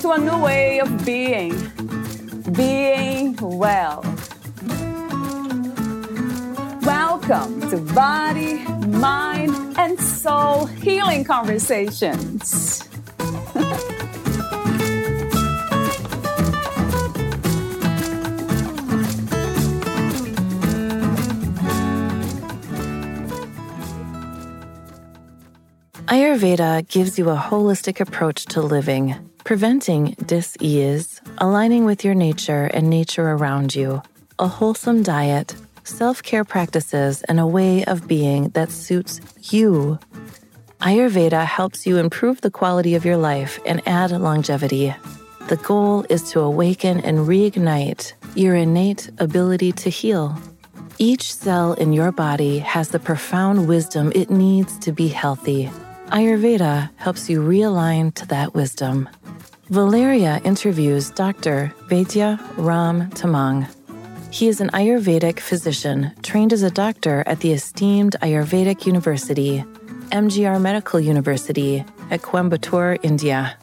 to a new way of being, being well. Welcome to Body, Mind, and Soul Healing Conversations. Ayurveda gives you a holistic approach to living preventing dis-ease, aligning with your nature and nature around you, a wholesome diet, self-care practices, and a way of being that suits you. Ayurveda helps you improve the quality of your life and add longevity. The goal is to awaken and reignite your innate ability to heal. Each cell in your body has the profound wisdom it needs to be healthy. Ayurveda helps you realign to that wisdom. Valeria interviews Dr. Vaidya Ram Tamang. He is an Ayurvedic physician trained as a doctor at the esteemed Ayurvedic University, MGR Medical University at Coimbatore, India.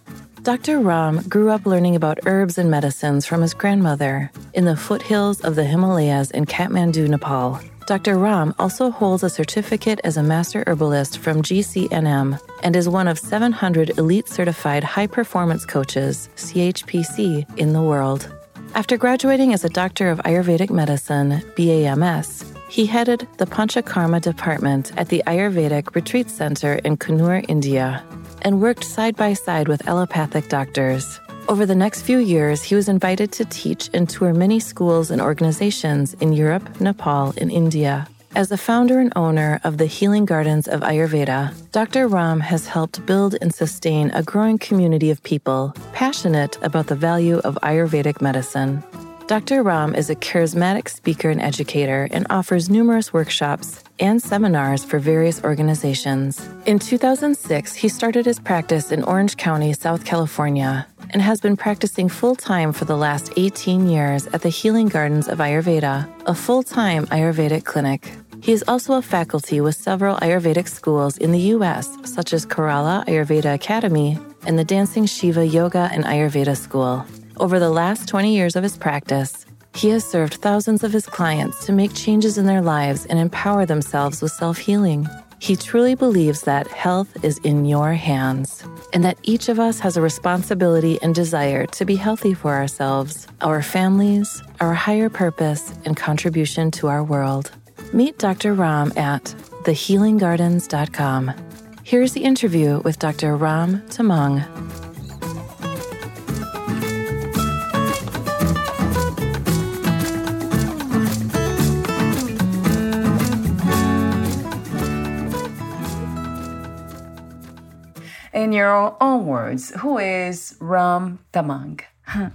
Dr. Ram grew up learning about herbs and medicines from his grandmother in the foothills of the Himalayas in Kathmandu, Nepal. Dr. Ram also holds a certificate as a master herbalist from GCNM and is one of 700 elite certified high performance coaches, CHPC, in the world. After graduating as a doctor of Ayurvedic medicine, BAMS, he headed the Panchakarma department at the Ayurvedic Retreat Center in Kunoor, India, and worked side by side with allopathic doctors. Over the next few years, he was invited to teach and tour many schools and organizations in Europe, Nepal, and India. As the founder and owner of the Healing Gardens of Ayurveda, Dr. Ram has helped build and sustain a growing community of people passionate about the value of Ayurvedic medicine. Dr. Ram is a charismatic speaker and educator and offers numerous workshops and seminars for various organizations. In 2006, he started his practice in Orange County, South California, and has been practicing full time for the last 18 years at the Healing Gardens of Ayurveda, a full time Ayurvedic clinic. He is also a faculty with several Ayurvedic schools in the U.S., such as Kerala Ayurveda Academy and the Dancing Shiva Yoga and Ayurveda School. Over the last 20 years of his practice, he has served thousands of his clients to make changes in their lives and empower themselves with self healing. He truly believes that health is in your hands and that each of us has a responsibility and desire to be healthy for ourselves, our families, our higher purpose, and contribution to our world. Meet Dr. Ram at thehealinggardens.com. Here's the interview with Dr. Ram Tamang. Your own words, who is Ram Tamang?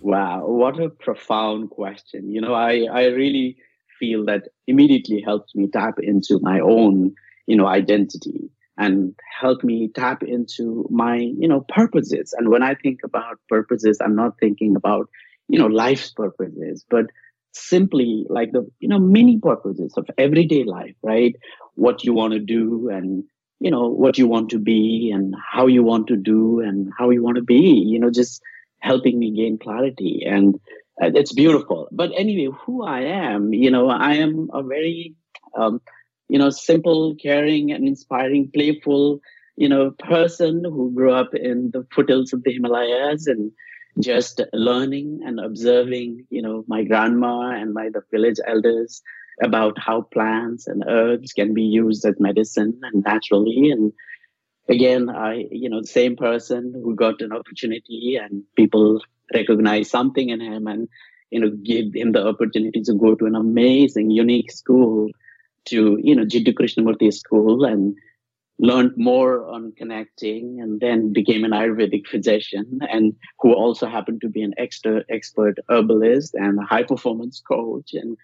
wow, what a profound question. You know, I, I really feel that immediately helps me tap into my own, you know, identity and help me tap into my, you know, purposes. And when I think about purposes, I'm not thinking about, you know, life's purposes, but simply like the, you know, many purposes of everyday life, right? What you want to do and you know what you want to be and how you want to do and how you want to be you know just helping me gain clarity. And uh, it's beautiful. But anyway who i am you know i am a very um, you know simple caring and inspiring playful you know person who grew up in the foothills of the himalayas and just learning and observing you know my grandma and my the village elders about how plants and herbs can be used as medicine and naturally. And again, I, you know, the same person who got an opportunity and people recognize something in him and, you know, give him the opportunity to go to an amazing, unique school to, you know, Jiddu Krishnamurti school and, learned more on connecting and then became an ayurvedic physician and who also happened to be an expert expert herbalist and a high performance coach and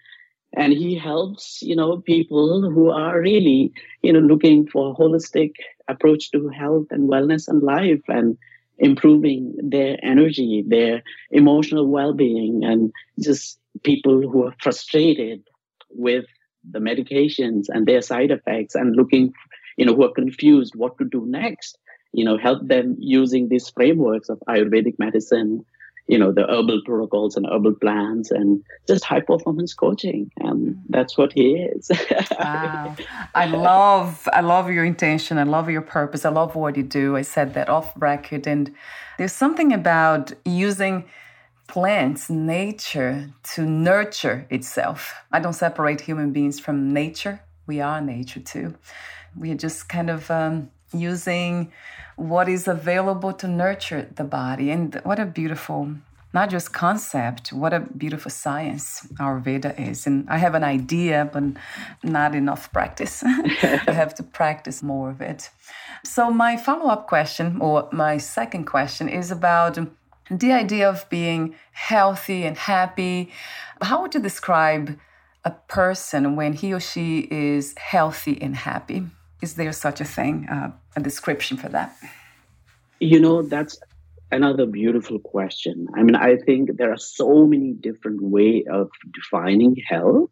and he helps you know people who are really you know looking for a holistic approach to health and wellness and life and improving their energy their emotional well-being and just people who are frustrated with the medications and their side effects and looking you know, who are confused what to do next, you know, help them using these frameworks of Ayurvedic medicine, you know, the herbal protocols and herbal plans and just high performance coaching. And that's what he is. wow. I love, I love your intention. I love your purpose. I love what you do. I said that off record. And there's something about using plants, nature to nurture itself. I don't separate human beings from nature. We are nature too. We are just kind of um, using what is available to nurture the body. And what a beautiful, not just concept, what a beautiful science Ayurveda is. And I have an idea, but not enough practice. I have to practice more of it. So, my follow up question, or my second question, is about the idea of being healthy and happy. How would you describe a person when he or she is healthy and happy? Is there such a thing, uh, a description for that? You know, that's another beautiful question. I mean, I think there are so many different way of defining health.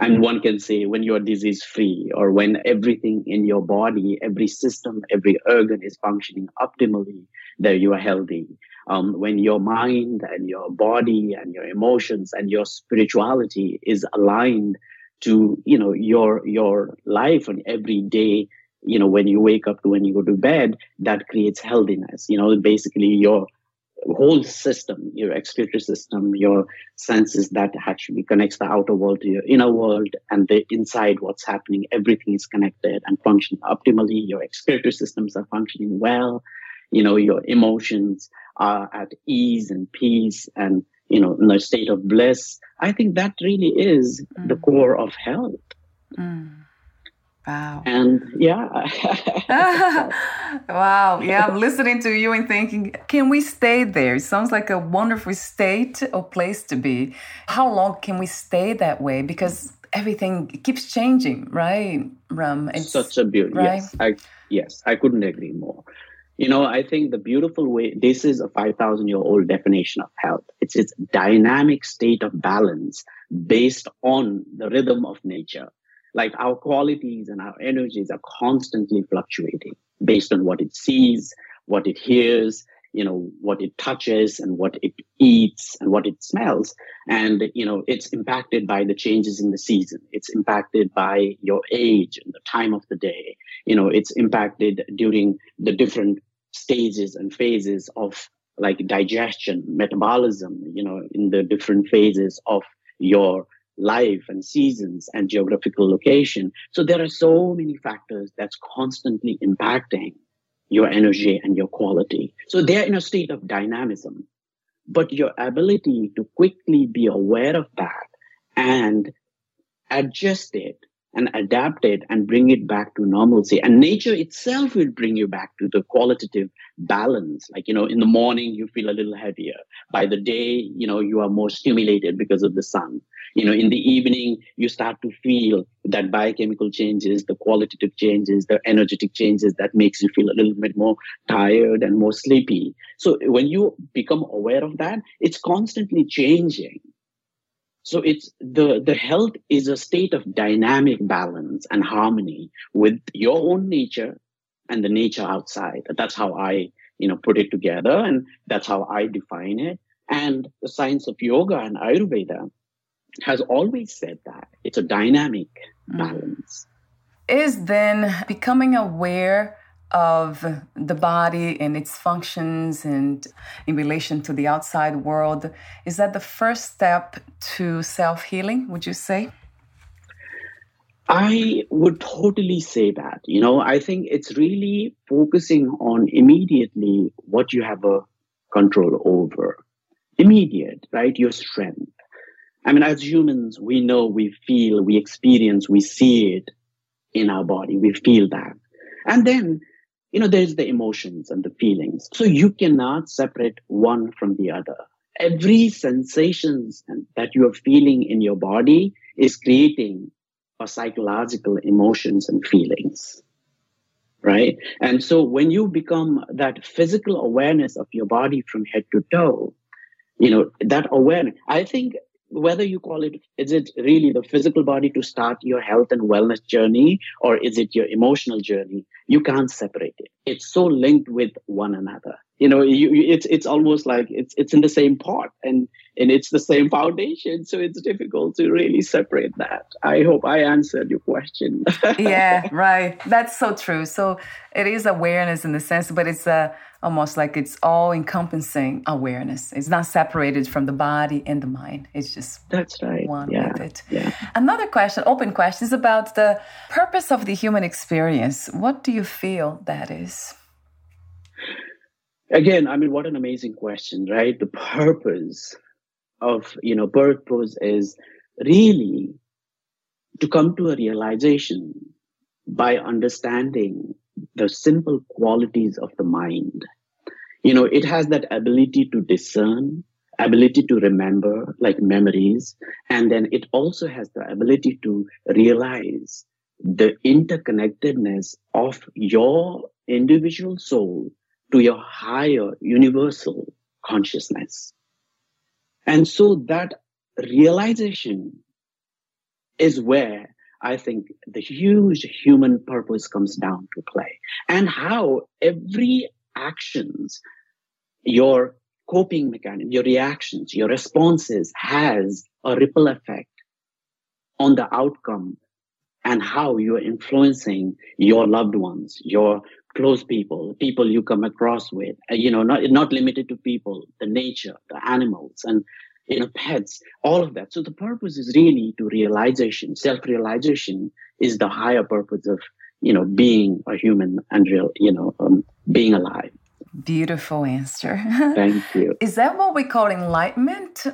And one can say when you're disease free or when everything in your body, every system, every organ is functioning optimally, that you are healthy. Um, when your mind and your body and your emotions and your spirituality is aligned to you know your your life and every day you know when you wake up to when you go to bed that creates healthiness. You know basically your whole system your excretory system your senses that actually connects the outer world to your inner world and the inside what's happening everything is connected and functioning optimally. Your excretory systems are functioning well. You know your emotions are at ease and peace and you know, in a state of bliss. I think that really is mm. the core of health. Mm. Wow. And yeah. wow. Yeah, I'm listening to you and thinking, can we stay there? It sounds like a wonderful state or place to be. How long can we stay that way? Because everything keeps changing, right? Ram? It's, Such a beauty. Right? Yes. I, yes, I couldn't agree more. You know, I think the beautiful way, this is a 5,000 year old definition of health. It's its dynamic state of balance based on the rhythm of nature. Like our qualities and our energies are constantly fluctuating based on what it sees, what it hears, you know, what it touches and what it eats and what it smells. And, you know, it's impacted by the changes in the season. It's impacted by your age and the time of the day. You know, it's impacted during the different stages and phases of like digestion, metabolism, you know, in the different phases of your life and seasons and geographical location. So there are so many factors that's constantly impacting your energy and your quality. So they're in a state of dynamism. But your ability to quickly be aware of that and adjust it and adapt it and bring it back to normalcy. And nature itself will bring you back to the qualitative balance. Like, you know, in the morning, you feel a little heavier. By the day, you know, you are more stimulated because of the sun. You know, in the evening, you start to feel that biochemical changes, the qualitative changes, the energetic changes that makes you feel a little bit more tired and more sleepy. So when you become aware of that, it's constantly changing. So it's the, the health is a state of dynamic balance and harmony with your own nature and the nature outside. That's how I, you know, put it together and that's how I define it. And the science of yoga and Ayurveda has always said that it's a dynamic mm. balance. Is then becoming aware of the body and its functions and in relation to the outside world is that the first step to self-healing would you say? I would totally say that. You know i think it's really focusing on immediately what you have a control over. Immediate right? Your strength. I mean as humans we know we feel we experience we see it in our body. We feel that. And then, you know, there's the emotions and the feelings. So you cannot separate one from the other. Every sensations that you are feeling in your body is creating a psychological emotions and feelings right? And so when you become that physical awareness of your body from head to toe, you know, that awareness, I think whether you call it, is it really the physical body to start your health and wellness journey, or is it your emotional journey? You can't separate it. It's so linked with one another. You know, you, it's it's almost like it's it's in the same pot and and it's the same foundation. So it's difficult to really separate that. I hope I answered your question. yeah, right. That's so true. So it is awareness in the sense, but it's a almost like it's all encompassing awareness. It's not separated from the body and the mind. It's just that's right. One yeah. with it. Yeah. Another question, open question, is about the purpose of the human experience. What do you feel that is? Again, I mean, what an amazing question, right? The purpose of you know purpose is really to come to a realization by understanding the simple qualities of the mind. You know, it has that ability to discern, ability to remember, like memories, and then it also has the ability to realize the interconnectedness of your individual soul to your higher universal consciousness. And so that realization is where I think the huge human purpose comes down to play and how every actions, your coping mechanism, your reactions, your responses has a ripple effect on the outcome and how you're influencing your loved ones, your close people, people you come across with, uh, you know, not, not limited to people, the nature, the animals, and you know, pets, all of that. So the purpose is really to realization. Self-realization is the higher purpose of, you know, being a human and real, you know, um, being alive. Beautiful answer. Thank you. Is that what we call enlightenment?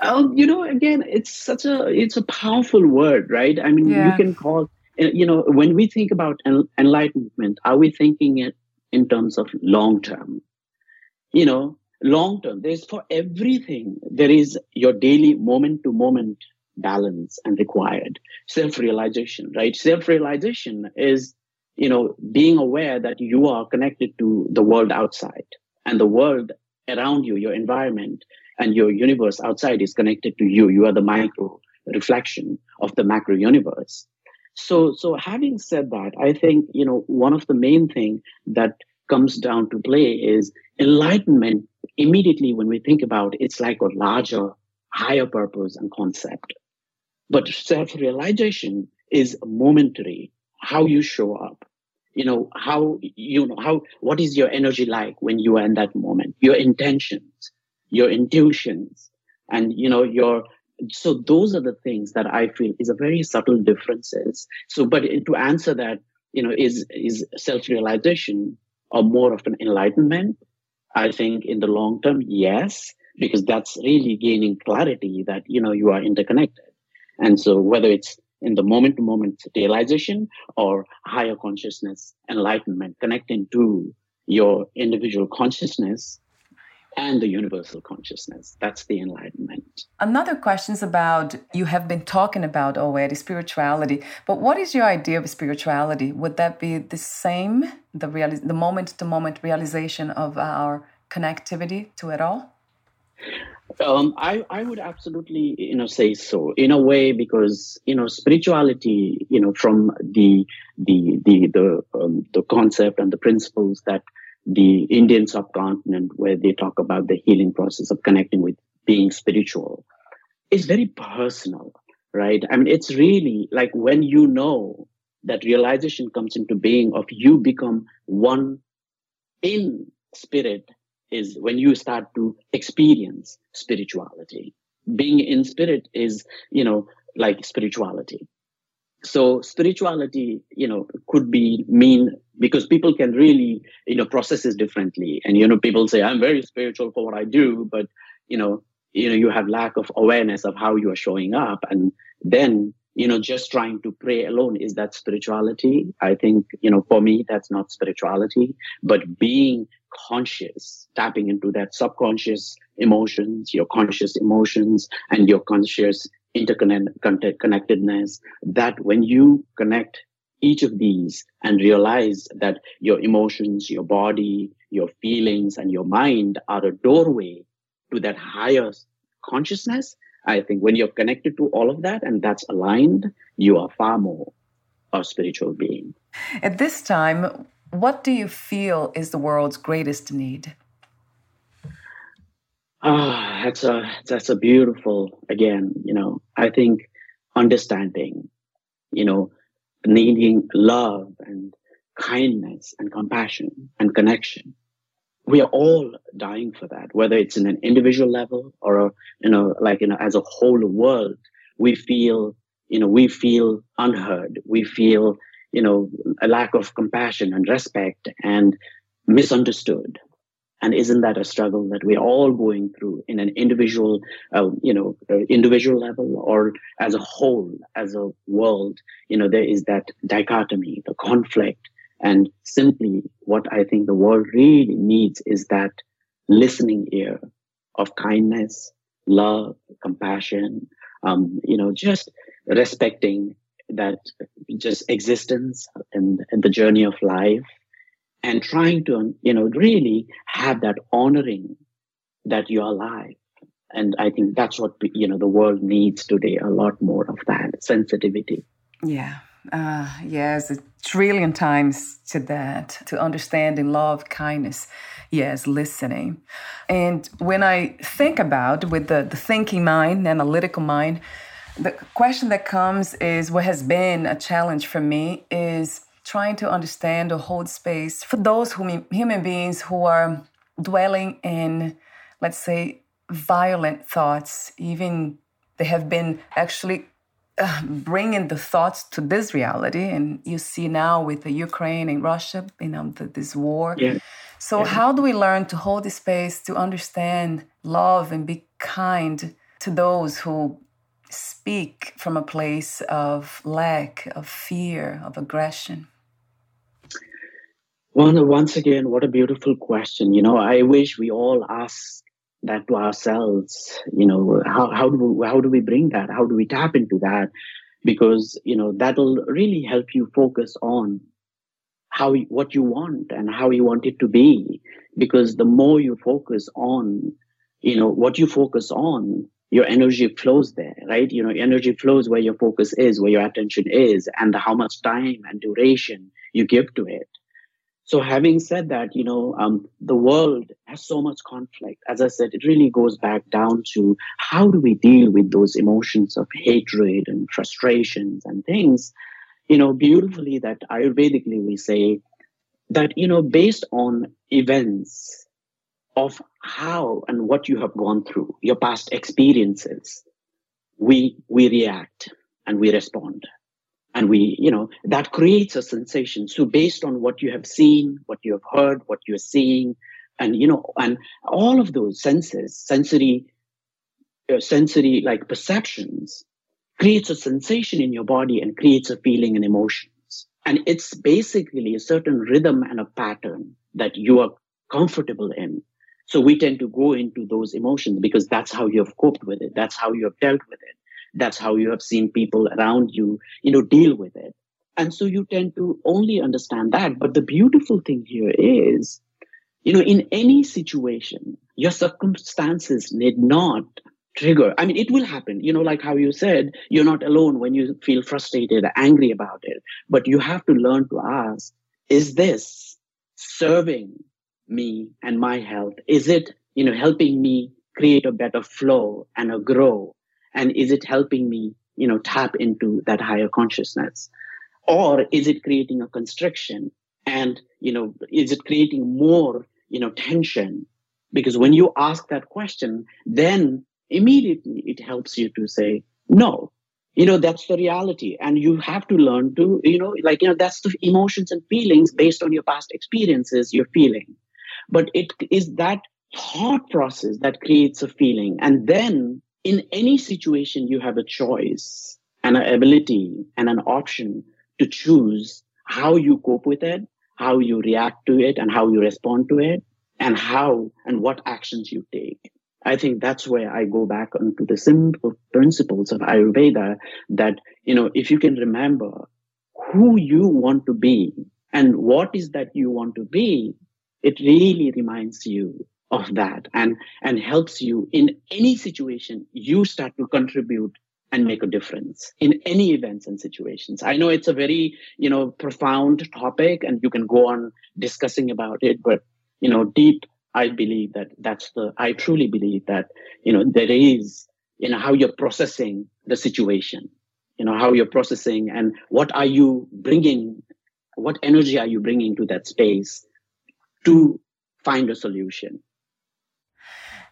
Um, you know, again, it's such a it's a powerful word, right? I mean, yeah. you can call you know when we think about enlightenment, are we thinking it in terms of long term? You know, long term there's for everything there is your daily moment to moment balance and required self realization right self realization is you know being aware that you are connected to the world outside and the world around you your environment and your universe outside is connected to you you are the micro reflection of the macro universe so so having said that i think you know one of the main thing that comes down to play is enlightenment immediately when we think about it, it's like a larger, higher purpose and concept. But self realization is momentary, how you show up. You know, how, you know, how, what is your energy like when you are in that moment? Your intentions, your intuitions, and, you know, your, so those are the things that I feel is a very subtle differences. So, but to answer that, you know, is, is self realization or more of an enlightenment I think in the long term, yes, because that's really gaining clarity that, you know, you are interconnected. And so whether it's in the moment to moment realization or higher consciousness enlightenment, connecting to your individual consciousness and the universal consciousness. That's the enlightenment. Another question is about you have been talking about already spirituality, but what is your idea of spirituality? Would that be the same, the real, the moment to moment realization of our connectivity to it all? Um, I, I would absolutely you know say so in a way because you know spirituality you know from the the the the um, the concept and the principles that the Indian subcontinent, where they talk about the healing process of connecting with being spiritual, is very personal, right? I mean, it's really like when you know that realization comes into being of you become one in spirit is when you start to experience spirituality. Being in spirit is, you know, like spirituality so spirituality you know could be mean because people can really you know process differently. And you know people say i'm very spiritual for what i do but you know you know you have lack of awareness of how you are showing up. And then you know just trying to pray alone is that spirituality? I think you know for me that's not spirituality. But being conscious tapping into that subconscious emotions your conscious emotions and your conscious interconnectedness that when you connect each of these and realize that your emotions your body your feelings and your mind are a doorway to that higher consciousness I think when you're connected to all of that and that's aligned, you are far more a spiritual being. At this time, what do you feel is the world's greatest need? Ah, that's a that's a beautiful again, you know, I think understanding, you know, needing love and kindness and compassion and connection we are all dying for that, whether it's in an individual level or, a, you know, like, you know, as a whole world, we feel, you know, we feel unheard. We feel, you know, a lack of compassion and respect and misunderstood. And isn't that a struggle that we're all going through in an individual, uh, you know, uh, individual level or as a whole, as a world? You know, there is that dichotomy, the conflict, and simply, what I think the world really needs is that listening ear of kindness, love, compassion, um, you know, just respecting that just existence and, and the journey of life and trying to, you know, really have that honoring that you're alive. And I think that's what, you know, the world needs today, a lot more of that sensitivity. Yeah. Uh, yes, a trillion times to that, to understanding love, kindness, yes, listening. And when I think about with the, the thinking mind, analytical mind, the question that comes is what has been a challenge for me is trying to understand or hold space for those whom, human beings who are dwelling in, let's say, violent thoughts, even they have been actually uh, bringing the thoughts to this reality and you see now with the ukraine and russia you know the, this war yeah. so yeah. how do we learn to hold the space to understand love and be kind to those who speak from a place of lack of fear of aggression well once again what a beautiful question. You know i wish we all ask that to ourselves you know how, how do we, how do we bring that? How do we tap into that? Because you know that'll really help you focus on how what you want and how you want it to be. Because the more you focus on you know what you focus on your energy flows there right? You know energy flows where your focus is where your attention is and how much time and duration you give to it so, having said that, you know, um, the world has so much conflict. As I said, it really goes back down to how do we deal with those emotions of hatred and frustrations and things. You know, beautifully that Ayurvedically we say that, you know, based on events of how and what you have gone through, your past experiences, we we react and we respond and we you know that creates a sensation. So based on what you have seen what you have heard what you're seeing and you know and all of those senses sensory uh, sensory like perceptions creates a sensation in your body and creates a feeling and emotions. And it's basically a certain rhythm and a pattern that you are comfortable in. So we tend to go into those emotions because that's how you have coped with it. That's how you have dealt with it that's how you have seen people around you you know deal with it. And so you tend to only understand that. But the beautiful thing here is you know in any situation your circumstances need not trigger. I mean it will happen. You know like how you said you're not alone when you feel frustrated angry about it. But you have to learn to ask is this serving me and my health? Is it you know helping me create a better flow and a grow and is it helping me you know tap into that higher consciousness? Or is it creating a constriction? And you know is it creating more you know tension? Because when you ask that question then immediately it helps you to say no. You know that's the reality. And you have to learn to you know like you know that's the emotions and feelings based on your past experiences you're feeling. But it is that thought process that creates a feeling. And then in any situation you have a choice and an ability and an option to choose how you cope with it, how you react to it, and how you respond to it, and how and what actions you take. I think that's where I go back onto the simple principles of Ayurveda that, you know, if you can remember who you want to be and what is that you want to be, it really reminds you of that and, and helps you in any situation you start to contribute and make a difference in any events and situations. I know it's a very, you know, profound topic and you can go on discussing about it, but, you know, deep I believe that that's the, I truly believe that, you know, there is, you know, how you're processing the situation, you know, how you're processing and what are you bringing, what energy are you bringing to that space to find a solution.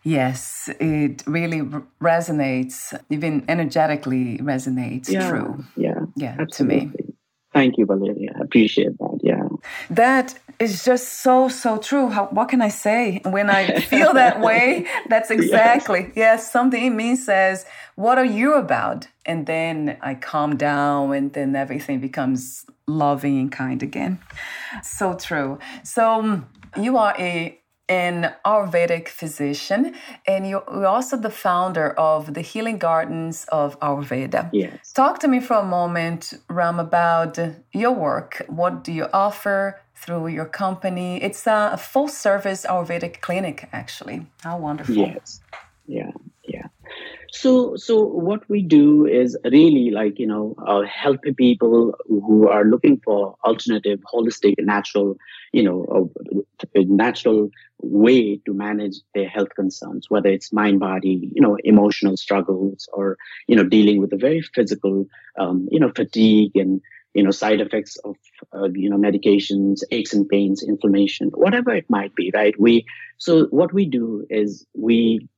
Yes, it really resonates, even energetically resonates yeah, true. Yeah, yeah, absolutely. to me. Thank you, Valeria. I appreciate that. Yeah. That is just so, so true. How, what can I say? When I feel that way, that's exactly, yes. yes, something in me says, What are you about? And then I calm down and then everything becomes loving and kind again. So true. So mm, you are a an Ayurvedic physician, and you're also the founder of the Healing Gardens of Ayurveda. Yes. Talk to me for a moment, Ram, about your work. What do you offer through your company? It's a full service Ayurvedic clinic, actually. How wonderful. Yes. Yeah. So, so what we do is really like you know uh, help people who are looking for alternative, holistic, natural, you know, a natural way to manage their health concerns, whether it's mind, body, you know, emotional struggles, or you know, dealing with the very physical, um, you know, fatigue and you know side effects of uh, you know medications aches and pains inflammation whatever it might be right? We so what we do is we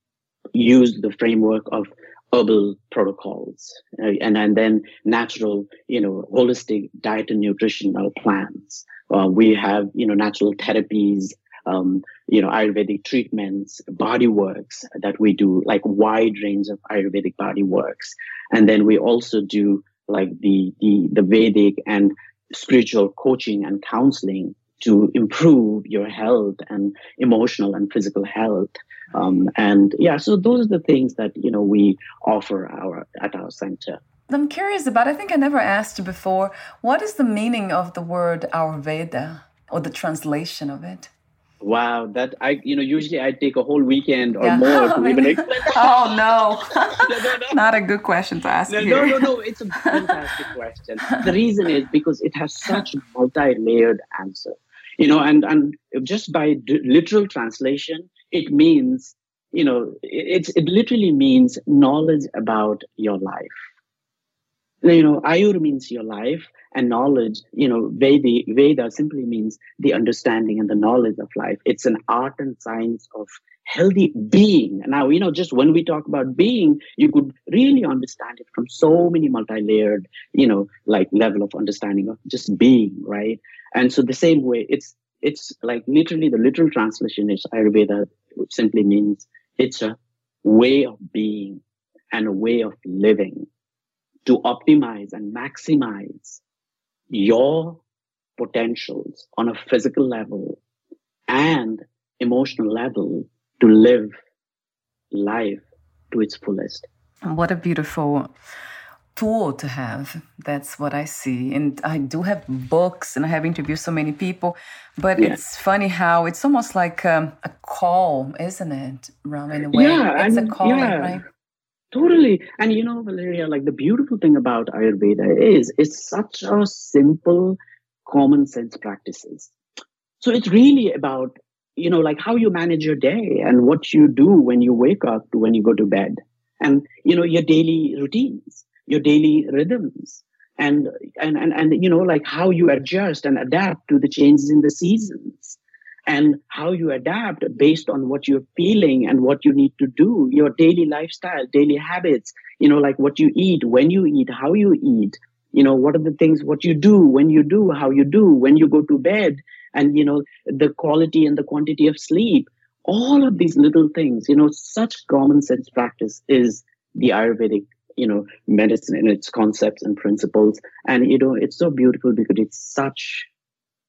use the framework of herbal protocols uh, and, and then natural, you know, holistic diet and nutritional plans. Uh, we have, you know, natural therapies, um, you know, Ayurvedic treatments, body works that we do, like wide range of Ayurvedic body works. And then we also do like the, the, the Vedic and spiritual coaching and counseling to improve your health and emotional and physical health. Um, and yeah, so those are the things that you know we offer our at our center. I'm curious about. I think I never asked before. What is the meaning of the word Ayurveda or the translation of it? Wow, that I you know usually I take a whole weekend or yeah. more to even explain. oh no. no, no, no, not a good question to ask. No, here. no, no, no. It's a fantastic question. The reason is because it has such a multi-layered answer you know and and just by d- literal translation it means you know it's it literally means knowledge about your life you know ayur means your life and knowledge. You know veda veda simply means the understanding and the knowledge of life. It's an art and science of healthy being. Now you know just when we talk about being you could really understand it from so many multi-layered you know like level of understanding of just being right? And so the same way it's it's like literally the literal translation is ayurveda simply means it's a way of being and a way of living to optimize and maximize your potentials on a physical level and emotional level to live life to its fullest. What a beautiful tool to have. That's what I see. And I do have books and I have interviewed so many people, but yeah. it's funny how it's almost like um, a call, isn't it, Ram, in a way? Yeah, it's a call, yeah. right? Totally. And you know, Valeria, like the beautiful thing about Ayurveda is it's such a simple, common sense practices. So it's really about, you know, like how you manage your day and what you do when you wake up to when you go to bed and, you know, your daily routines, your daily rhythms and, and, and, and, you know, like how you adjust and adapt to the changes in the seasons and how you adapt based on what you're feeling and what you need to do your daily lifestyle daily habits you know like what you eat when you eat how you eat you know what are the things what you do when you do how you do when you go to bed and you know the quality and the quantity of sleep. All of these little things you know such common sense practice is the ayurvedic you know medicine and its concepts and principles. And you know it's so beautiful because it's such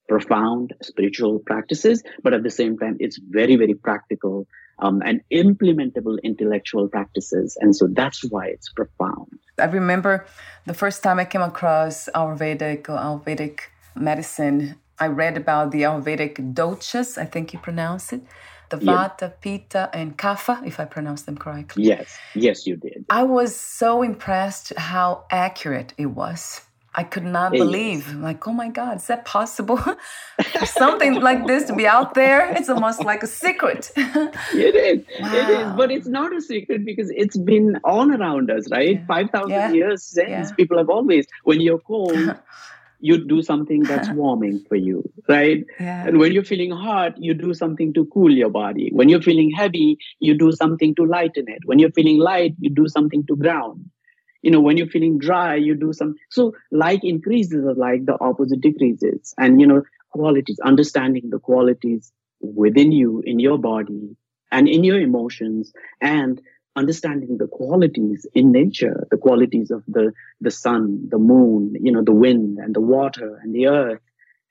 profound spiritual practices but at the same time it's very very practical um, and implementable intellectual practices and so that's why it's profound i remember the first time i came across ayurvedic or ayurvedic medicine i read about the ayurvedic doshas i think you pronounce it the Vata, yeah. Pitta, and Kapha, if I pronounce them correctly. Yes, yes, you did. I was so impressed how accurate it was. I could not believe, like, oh my God, is that possible? Something like this to be out there, it's almost like a secret. it is. Wow. It is. But it's not a secret because it's been on around us, right? Yeah. 5,000 yeah. years since yeah. people have always, when you're cold, you do something that's warming for you, right? Yeah. And when you're feeling hot, you do something to cool your body. When you're feeling heavy, you do something to lighten it. When you're feeling light, you do something to ground. You know, when you're feeling dry, you do some. So, like increases or like the opposite decreases. And, you know, qualities, understanding the qualities within you, in your body, and in your emotions, and understanding the qualities in nature, the qualities of the, the sun, the moon, you know, the wind and the water and the earth,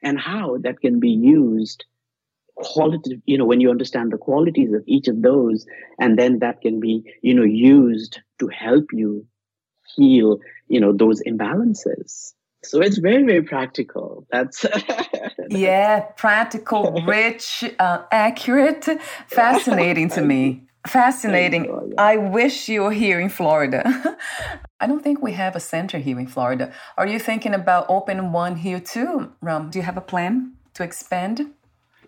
and how that can be used quality, you know, when you understand the qualities of each of those, and then that can be, you know, used to help you heal, you know, those imbalances. So it's very, very practical. That's yeah, practical, rich, uh, accurate, fascinating to me. Fascinating. I wish you were here in Florida. I don't think we have a center here in Florida. Are you thinking about opening one here too, Ram? Do you have a plan to expand?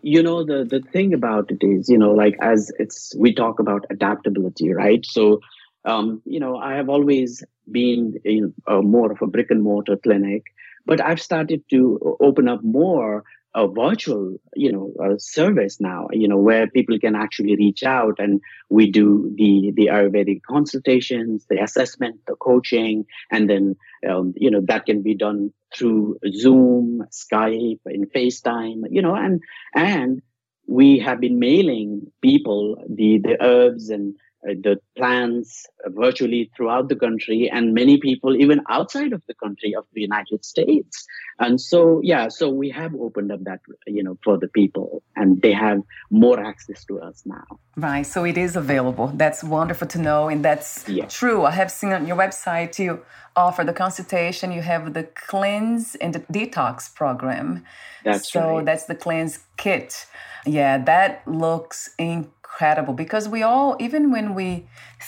You know, the the thing about it is, you know, like as it's we talk about adaptability, right? So, um, you know, I have always been in a, more of a brick and mortar clinic, but I've started to open up more a virtual you know service now you know where people can actually reach out and we do the the ayurvedic consultations the assessment the coaching and then um, you know that can be done through zoom skype in facetime you know and and we have been mailing people the the herbs and uh, Uh, the plans virtually throughout the country and many people even outside of the country of the united states. And so yeah so we have opened up that you know for the people and they have more access to us now. Right so it is available. That's wonderful to know and that's yeah. true. I have seen on your website you offer the consultation you have the cleanse and the detox program. That's so right. that's the cleanse kit. Yeah that looks incredible incredible because we all, even when we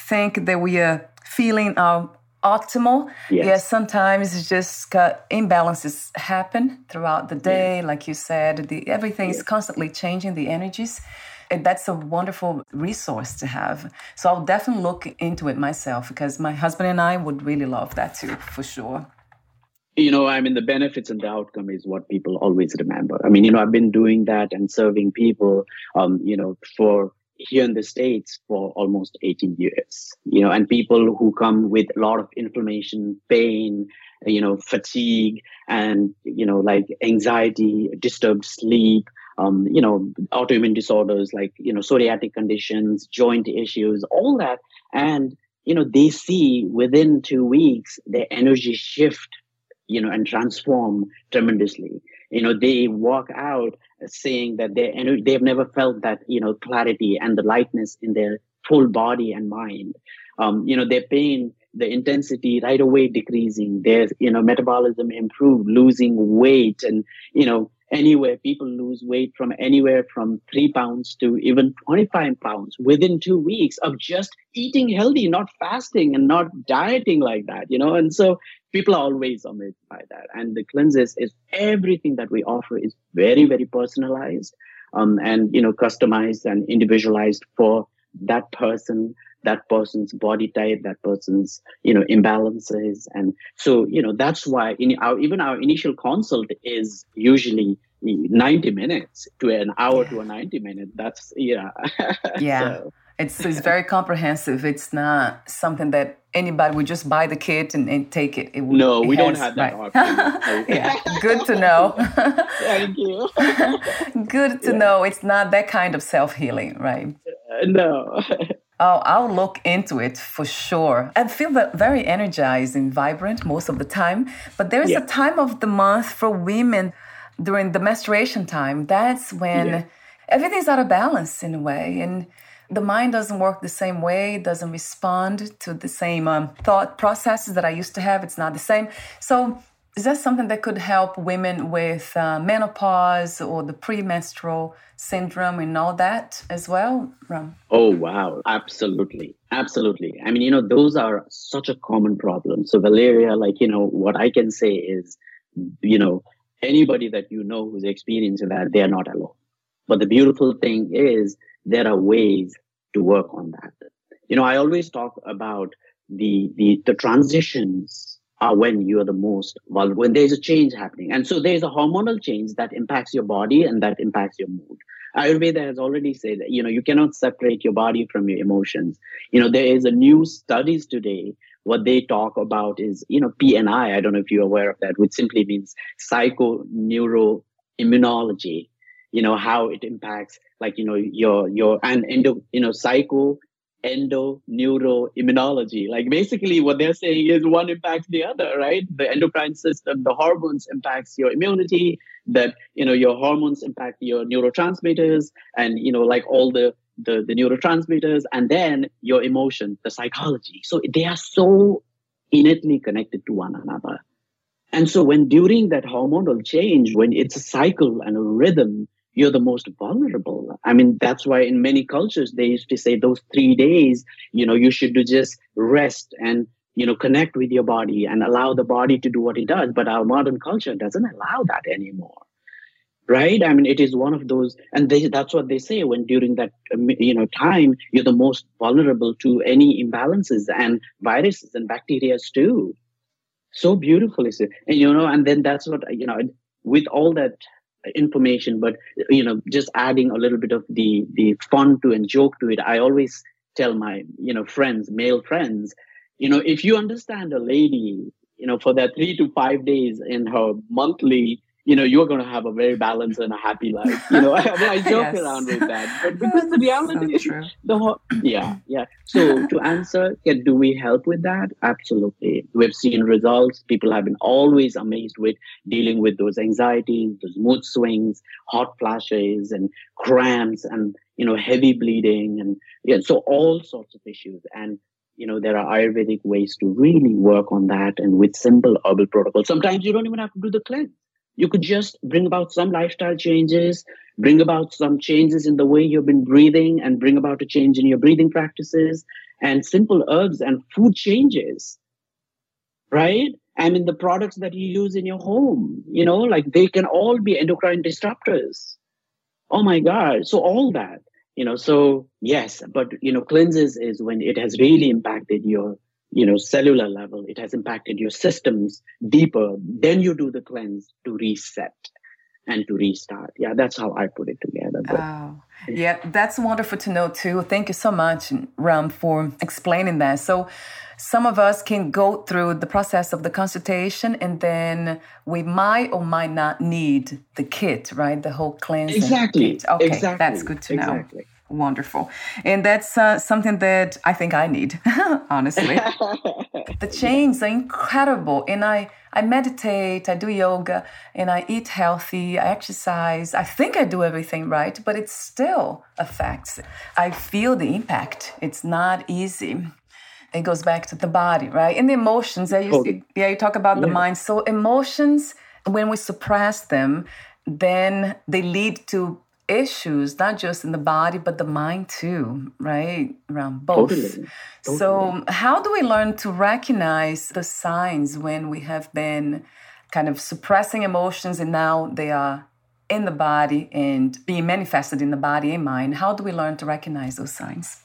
think that we are feeling our optimal, yes, yeah, sometimes just uh, imbalances happen throughout the day. Like you said, the, everything yes. is constantly changing, the energies. And that's a wonderful resource to have. So I'll definitely look into it myself because my husband and I would really love that too, for sure you know i mean the benefits and the outcome is what people always remember i mean you know i've been doing that and serving people um you know for here in the states for almost 18 years you know and people who come with a lot of inflammation pain you know fatigue and you know like anxiety disturbed sleep um, you know autoimmune disorders like you know psoriatic conditions joint issues all that. And you know they see within two weeks their energy shift you know and transform tremendously. You know they walk out saying that they they've never felt that you know clarity and the lightness in their full body and mind. Um, you know their pain the intensity right away decreasing. Their you know metabolism improved losing weight. And you know anywhere people lose weight from anywhere from three pounds to even 25 pounds within two weeks of just eating healthy not fasting and not dieting like that you know? And so people are always amazed by that and the cleanses is everything that we offer is very very personalized um, and you know customized and individualized for that person that person's body type that person's you know imbalances and so you know that's why in our even our initial consult is usually 90 minutes to an hour yeah. to a 90 minute that's yeah yeah so. It's, it's very comprehensive. It's not something that anybody would just buy the kit and, and take it. it no, we has, don't have that right. option. yeah, good to know. Thank you. good to yeah. know. It's not that kind of self healing, right? Uh, no. Oh, I'll look into it for sure. I feel very energized and vibrant most of the time, but there is yeah. a time of the month for women during the menstruation time. That's when yeah. everything's out of balance in a way, and the mind doesn't work the same way, doesn't respond to the same um, thought processes that I used to have. It's not the same. So is that something that could help women with uh, menopause or the premenstrual syndrome and all that as well, Ram? Oh, wow. Absolutely. Absolutely. I mean, you know, those are such a common problem. So, Valeria, like, you know, what I can say is, you know, anybody that you know who's experiencing that, they are not alone. But the beautiful thing is, there are ways to work on that. You know, I always talk about the the, the transitions are when you're the most vulnerable, when there's a change happening. And so there's a hormonal change that impacts your body and that impacts your mood. Ayurveda has already said that, you know, you cannot separate your body from your emotions. You know, there is a new studies today. What they talk about is, you know, PNI. I don't know if you're aware of that, which simply means psychoneuroimmunology. You know, how it impacts like, you know, your, your, and endo, you know, psycho endo neuro immunology like basically what they're saying is one impacts the other right? The endocrine system the hormones impacts your immunity that you know your hormones impact your neurotransmitters and you know like all the the, the neurotransmitters and then your emotion the psychology. So they are so innately connected to one another. And so when during that hormonal change when it's a cycle and a rhythm you're the most vulnerable. I mean, that's why in many cultures they used to say those three days, you know, you should do just rest and you know connect with your body and allow the body to do what it does. But our modern culture doesn't allow that anymore, right? I mean, it is one of those, and they, that's what they say when during that um, you know time you're the most vulnerable to any imbalances and viruses and bacteria too. So beautiful is it, and you know, and then that's what you know. With all that information but you know just adding a little bit of the the fun to and joke to it i always tell my you know friends male friends you know if you understand a lady you know for that 3 to 5 days in her monthly you know you're going to have a very balanced and a happy life you know? I, mean, I joke yes. around with that but because the reality so is the whole yeah yeah. So to answer yeah, do we help with that? Absolutely. We've seen results. People have been always amazed with dealing with those anxieties those mood swings hot flashes and cramps and you know heavy bleeding and yeah so all sorts of issues. And you know there are ayurvedic ways to really work on that and with simple herbal protocols. Sometimes you don't even have to do the cleanse you could just bring about some lifestyle changes, bring about some changes in the way you've been breathing, and bring about a change in your breathing practices and simple herbs and food changes, right? And in the products that you use in your home, you know, like they can all be endocrine disruptors. Oh my God. So, all that, you know, so yes, but, you know, cleanses is when it has really impacted your you know cellular level it has impacted your systems deeper then you do the cleanse to reset and to restart. Yeah that's how i put it together but, oh yeah that's wonderful to know too. Thank you so much ram for explaining that. So some of us can go through the process of the consultation and then we might or might not need the kit right? The whole cleanse exactly. kit. okay exactly. that's good to know. Exactly wonderful. And that's uh, something that I think I need, honestly. the chains are incredible. And I, I meditate, I do yoga, and I eat healthy, I exercise. I think I do everything right, but it still affects. I feel the impact. It's not easy. It goes back to the body, right? And the emotions. Yeah, you, yeah, you talk about yeah. the mind. So emotions, when we suppress them, then they lead to issues, not just in the body, but the mind too, right? Around both. Totally. Totally. So, how do we learn to recognize the signs when we have been kind of suppressing emotions and now they are in the body and being manifested in the body and mind? How do we learn to recognize those signs?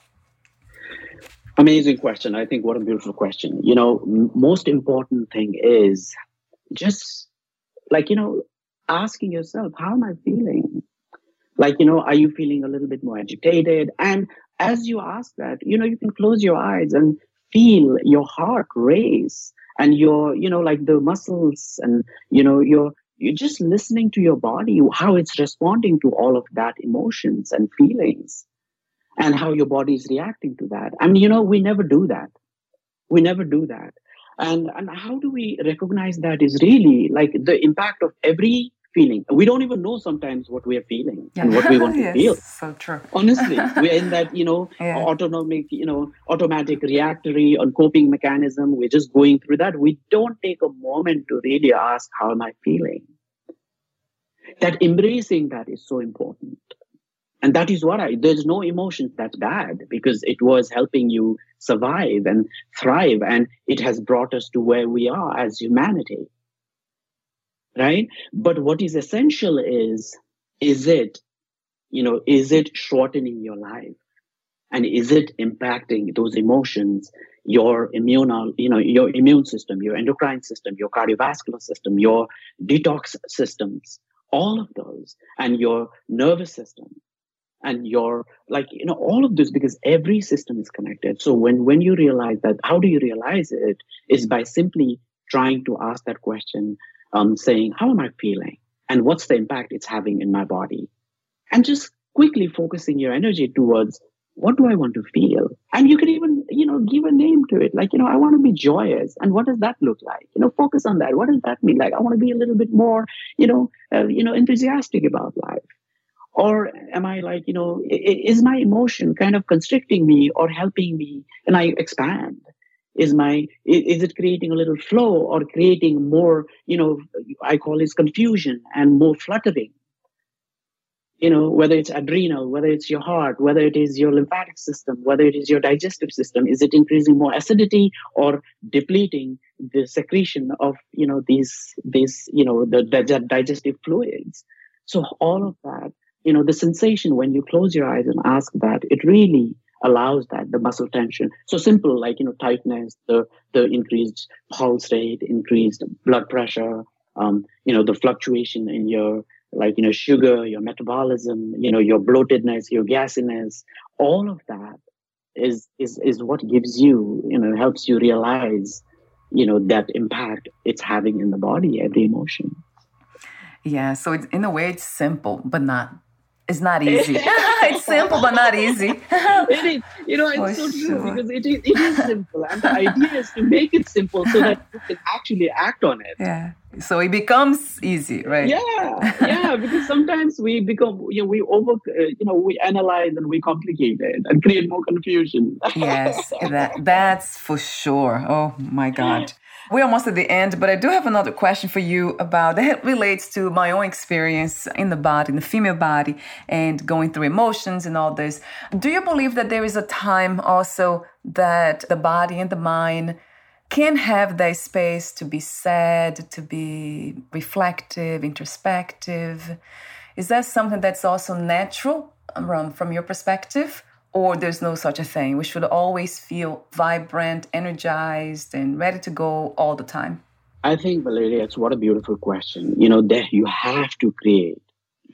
Amazing question. I think what a beautiful question. You know, most important thing is just like, you know, asking yourself, how am I feeling? Like you know are you feeling a little bit more agitated and as you ask that you know you can close your eyes and feel your heart race and your you know like the muscles and you know you're you're just listening to your body how it's responding to all of that emotions and feelings and how your body is reacting to that. and you know, we never do that. We never do that. And, and how do we recognize that is really like the impact of every feeling. We don't even know sometimes what we are feeling yeah. and what we want to yes, feel. So true. Honestly, we're in that, you know, yeah. autonomic, you know, automatic reactory on coping mechanism. We're just going through that. We don't take a moment to really ask, how am I feeling? That embracing that is so important. And that is what I, there's no emotions that's bad because it was helping you survive and thrive. And it has brought us to where we are as humanity right? But what is essential is is it you know is it shortening your life? And is it impacting those emotions your immune you know your immune system your endocrine system your cardiovascular system your detox systems? All of those and your nervous system and your like you know all of this because every system is connected. So when when you realize that how do you realize it? Is by simply trying to ask that question um, saying, How am I feeling? And what's the impact it's having in my body? And just quickly focusing your energy towards what do I want to feel? And you can even, you know, give a name to it. Like, you know, I want to be joyous. And what does that look like? You know, focus on that. What does that mean? Like, I want to be a little bit more, you know, uh, you know, enthusiastic about life. Or am I like, you know, is my emotion kind of constricting me or helping me and I expand? Is my is it creating a little flow or creating more you know i call this confusion and more fluttering? You know whether it's adrenal whether it's your heart whether it is your lymphatic system whether it is your digestive system is it increasing more acidity or depleting the secretion of you know these these you know the, the digestive fluids? So all of that you know the sensation when you close your eyes and ask that it really allows that the muscle tension. So simple like you know tightness the the increased pulse rate increased blood pressure um, you know the fluctuation in your like you know sugar your metabolism you know your bloatedness your gassiness. All of that is is is what gives you you know helps you realize you know that impact it's having in the body every emotion. Yeah so it's, in a way it's simple but not it's not easy. it's simple but not easy. it is. You know, it's For so sure. true because it is, it is simple. And the idea is to make it simple so that you can actually act on it. Yeah. So it becomes easy, right? Yeah. Yeah. because sometimes we become, you know, we over, uh, you know, we analyze and we complicate it and create more confusion. yes. That, that's for sure. Oh my God. We're almost at the end, but I do have another question for you about that relates to my own experience in the body, in the female body, and going through emotions and all this. Do you believe that there is a time also that the body and the mind can have that space to be sad, to be reflective, introspective? Is that something that's also natural um, from your perspective? Or there's no such a thing. We should always feel vibrant, energized, and ready to go all the time. I think, Valeria, it's what a beautiful question. You know, that you have to create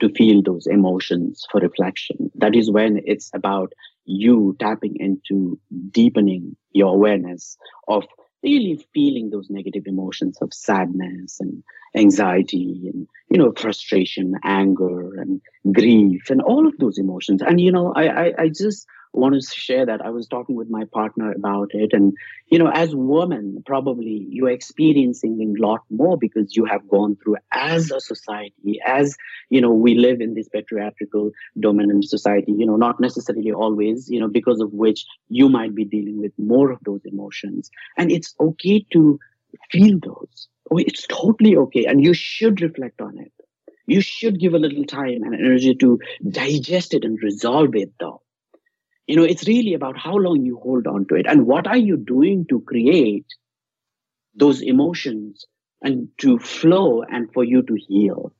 to feel those emotions for reflection. That is when it's about you tapping into deepening your awareness of really feeling those negative emotions of sadness and anxiety and you know frustration anger and grief and all of those emotions. And you know i i, I just want to share that. I was talking with my partner about it. And you know as women probably you're experiencing a lot more because you have gone through as a society as you know we live in this patriarchal dominant society you know not necessarily always you know because of which you might be dealing with more of those emotions. And it's okay to feel those. Oh it's totally okay. And you should reflect on it. You should give a little time and energy to digest it and resolve it though you know it's really about how long you hold on to it and what are you doing to create those emotions and to flow and for you to heal.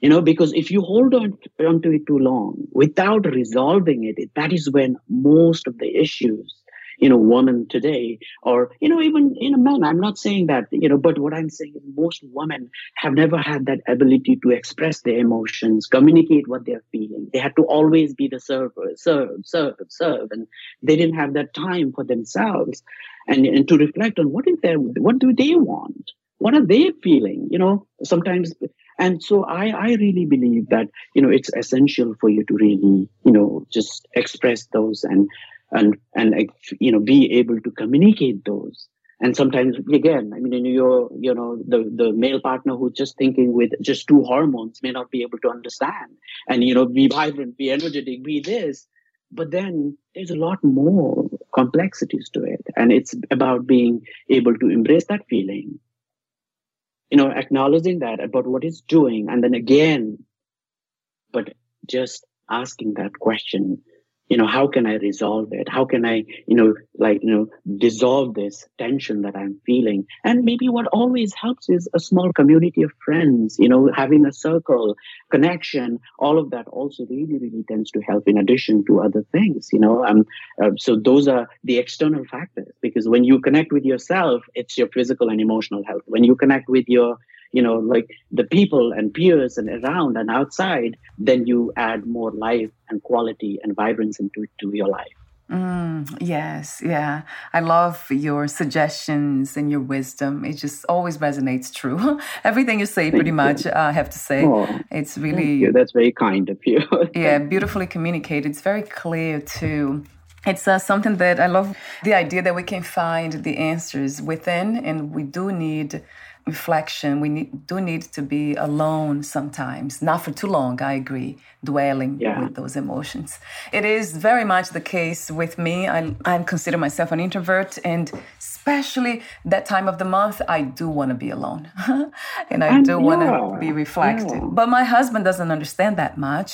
You know because if you hold on to it too long without resolving it that is when most of the issues you know women today or you know even you know men i'm not saying that you know but what i'm saying is most women have never had that ability to express their emotions communicate what they're feeling. They had to always be the server serve serve serve and they didn't have that time for themselves. And, and to reflect on what is their what do they want? What are they feeling? You know sometimes and so I, I really believe that you know it's essential for you to really you know just express those and and and you know be able to communicate those. And sometimes again i mean you're you know the the male partner who's just thinking with just two hormones may not be able to understand. And you know be vibrant be energetic be this. But then there's a lot more complexities to it. And it's about being able to embrace that feeling. You know acknowledging that about what it's doing. And then again but just asking that question you know how can i resolve it? How can i you know like you know dissolve this tension that i'm feeling? And maybe what always helps is a small community of friends you know having a circle connection all of that also really really tends to help in addition to other things you know? Um, uh, so those are the external factors because when you connect with yourself it's your physical and emotional health. When you connect with your you know like the people and peers and around and outside then you add more life and quality and vibrance into to your life Mm, yes, yeah. I love your suggestions and your wisdom. It just always resonates true. Everything you say, pretty much, I have to say. Oh, it's really. That's very kind of you. yeah, beautifully communicated. It's very clear, too. It's uh, something that I love the idea that we can find the answers within, and we do need reflection. We need, do need to be alone sometimes, not for too long, I agree, dwelling yeah. with those emotions. It is very much the case with me. I, I consider myself an introvert, and especially that time of the month, I do want to be alone. and I and do want to be reflected. Yeah. Oh. But my husband doesn't understand that much.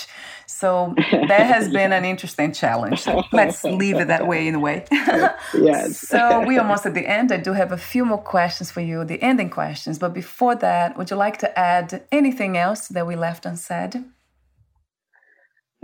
So that has been an interesting challenge. Let's leave it that way in a way. yes. so we're almost at the end. I do have a few more questions for you, the ending questions. But before that, would you like to add anything else that we left unsaid?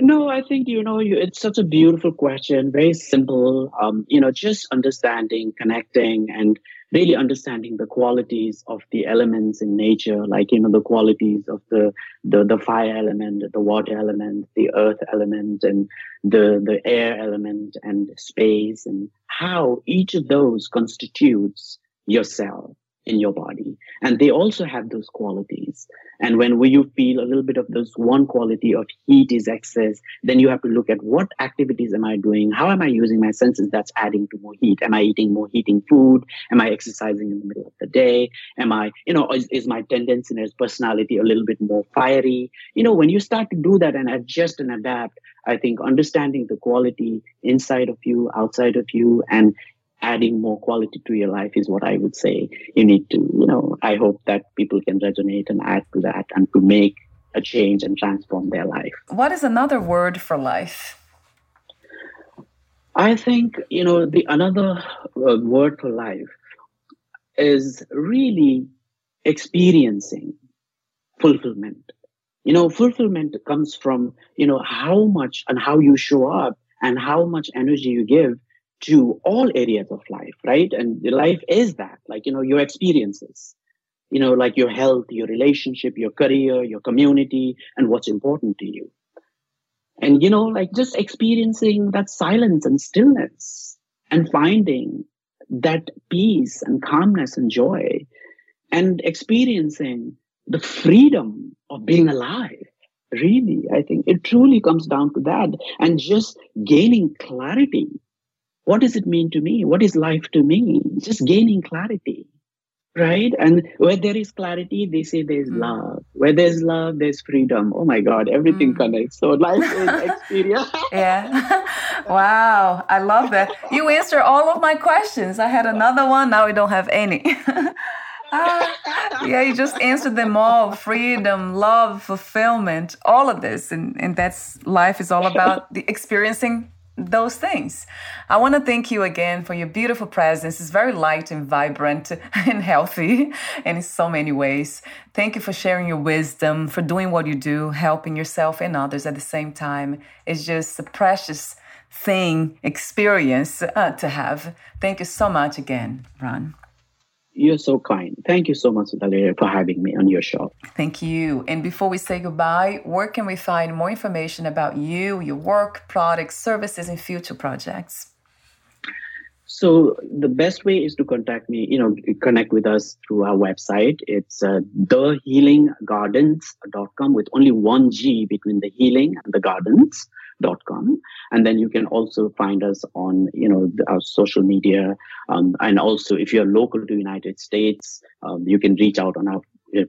No, I think you know you, it's such a beautiful question, very simple. Um, you know, just understanding, connecting, and really understanding the qualities of the elements in nature, like you know the qualities of the the the fire element, the water element, the earth element, and the the air element, and space, and how each of those constitutes yourself in your body. And they also have those qualities and when you feel a little bit of this one quality of heat is excess then you have to look at what activities am i doing? How am i using my senses that's adding to more heat? Am i eating more heating food? Am i exercising in the middle of the day? Am i you know is, is my tendency and personality a little bit more fiery? You know when you start to do that and adjust and adapt I think understanding the quality inside of you, outside of you, and adding more quality to your life is what I would say you need to, you know, I hope that people can resonate and add to that and to make a change and transform their life. What is another word for life? I think, you know, the another uh, word for life is really experiencing fulfillment. You know, fulfillment comes from, you know, how much and how you show up and how much energy you give to all areas of life, right? And life is that, like, you know, your experiences, you know, like your health, your relationship, your career, your community, and what's important to you. And, you know, like just experiencing that silence and stillness and finding that peace and calmness and joy and experiencing the freedom of being alive. Really, I think it truly comes down to that and just gaining clarity what does it mean to me? What is life to me? Just gaining clarity, right? And where there is clarity, they say there's mm. love. Where there's love, there's freedom. Oh my God, everything mm. connects. So life is experience. yeah. wow. I love that. You answer all of my questions. I had another one. Now we don't have any. Ah, yeah, you just answered them all freedom, love, fulfillment, all of this. And, and that's life is all about the experiencing those things. I want to thank you again for your beautiful presence. It's very light and vibrant and healthy and in so many ways. Thank you for sharing your wisdom, for doing what you do, helping yourself and others at the same time. It's just a precious thing, experience uh, to have. Thank you so much again, Ram. You're so kind. Thank you so much, Valeria, for having me on your show. Thank you. And before we say goodbye, where can we find more information about you, your work, products, services, and future projects? So the best way is to contact me, you know, connect with us through our website. It's uh, thehealinggardens.com with only one G between the healing and the gardens. Com and then you can also find us on you know our social media um, and also if you're local to united states um, you can reach out on our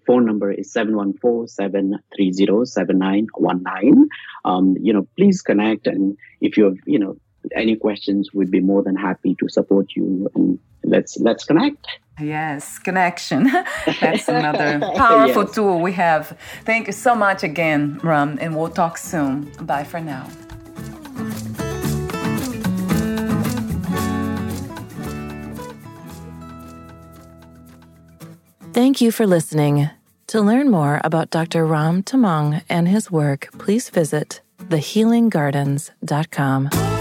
phone number is 714-730-7919 um, you know please connect and if you have you know any questions, we'd be more than happy to support you. And let's let's connect. Yes, connection. That's another powerful yes. tool we have. Thank you so much again, Ram, and we'll talk soon. Bye for now. Thank you for listening. To learn more about Dr. Ram Tamang and his work, please visit thehealinggardens.com.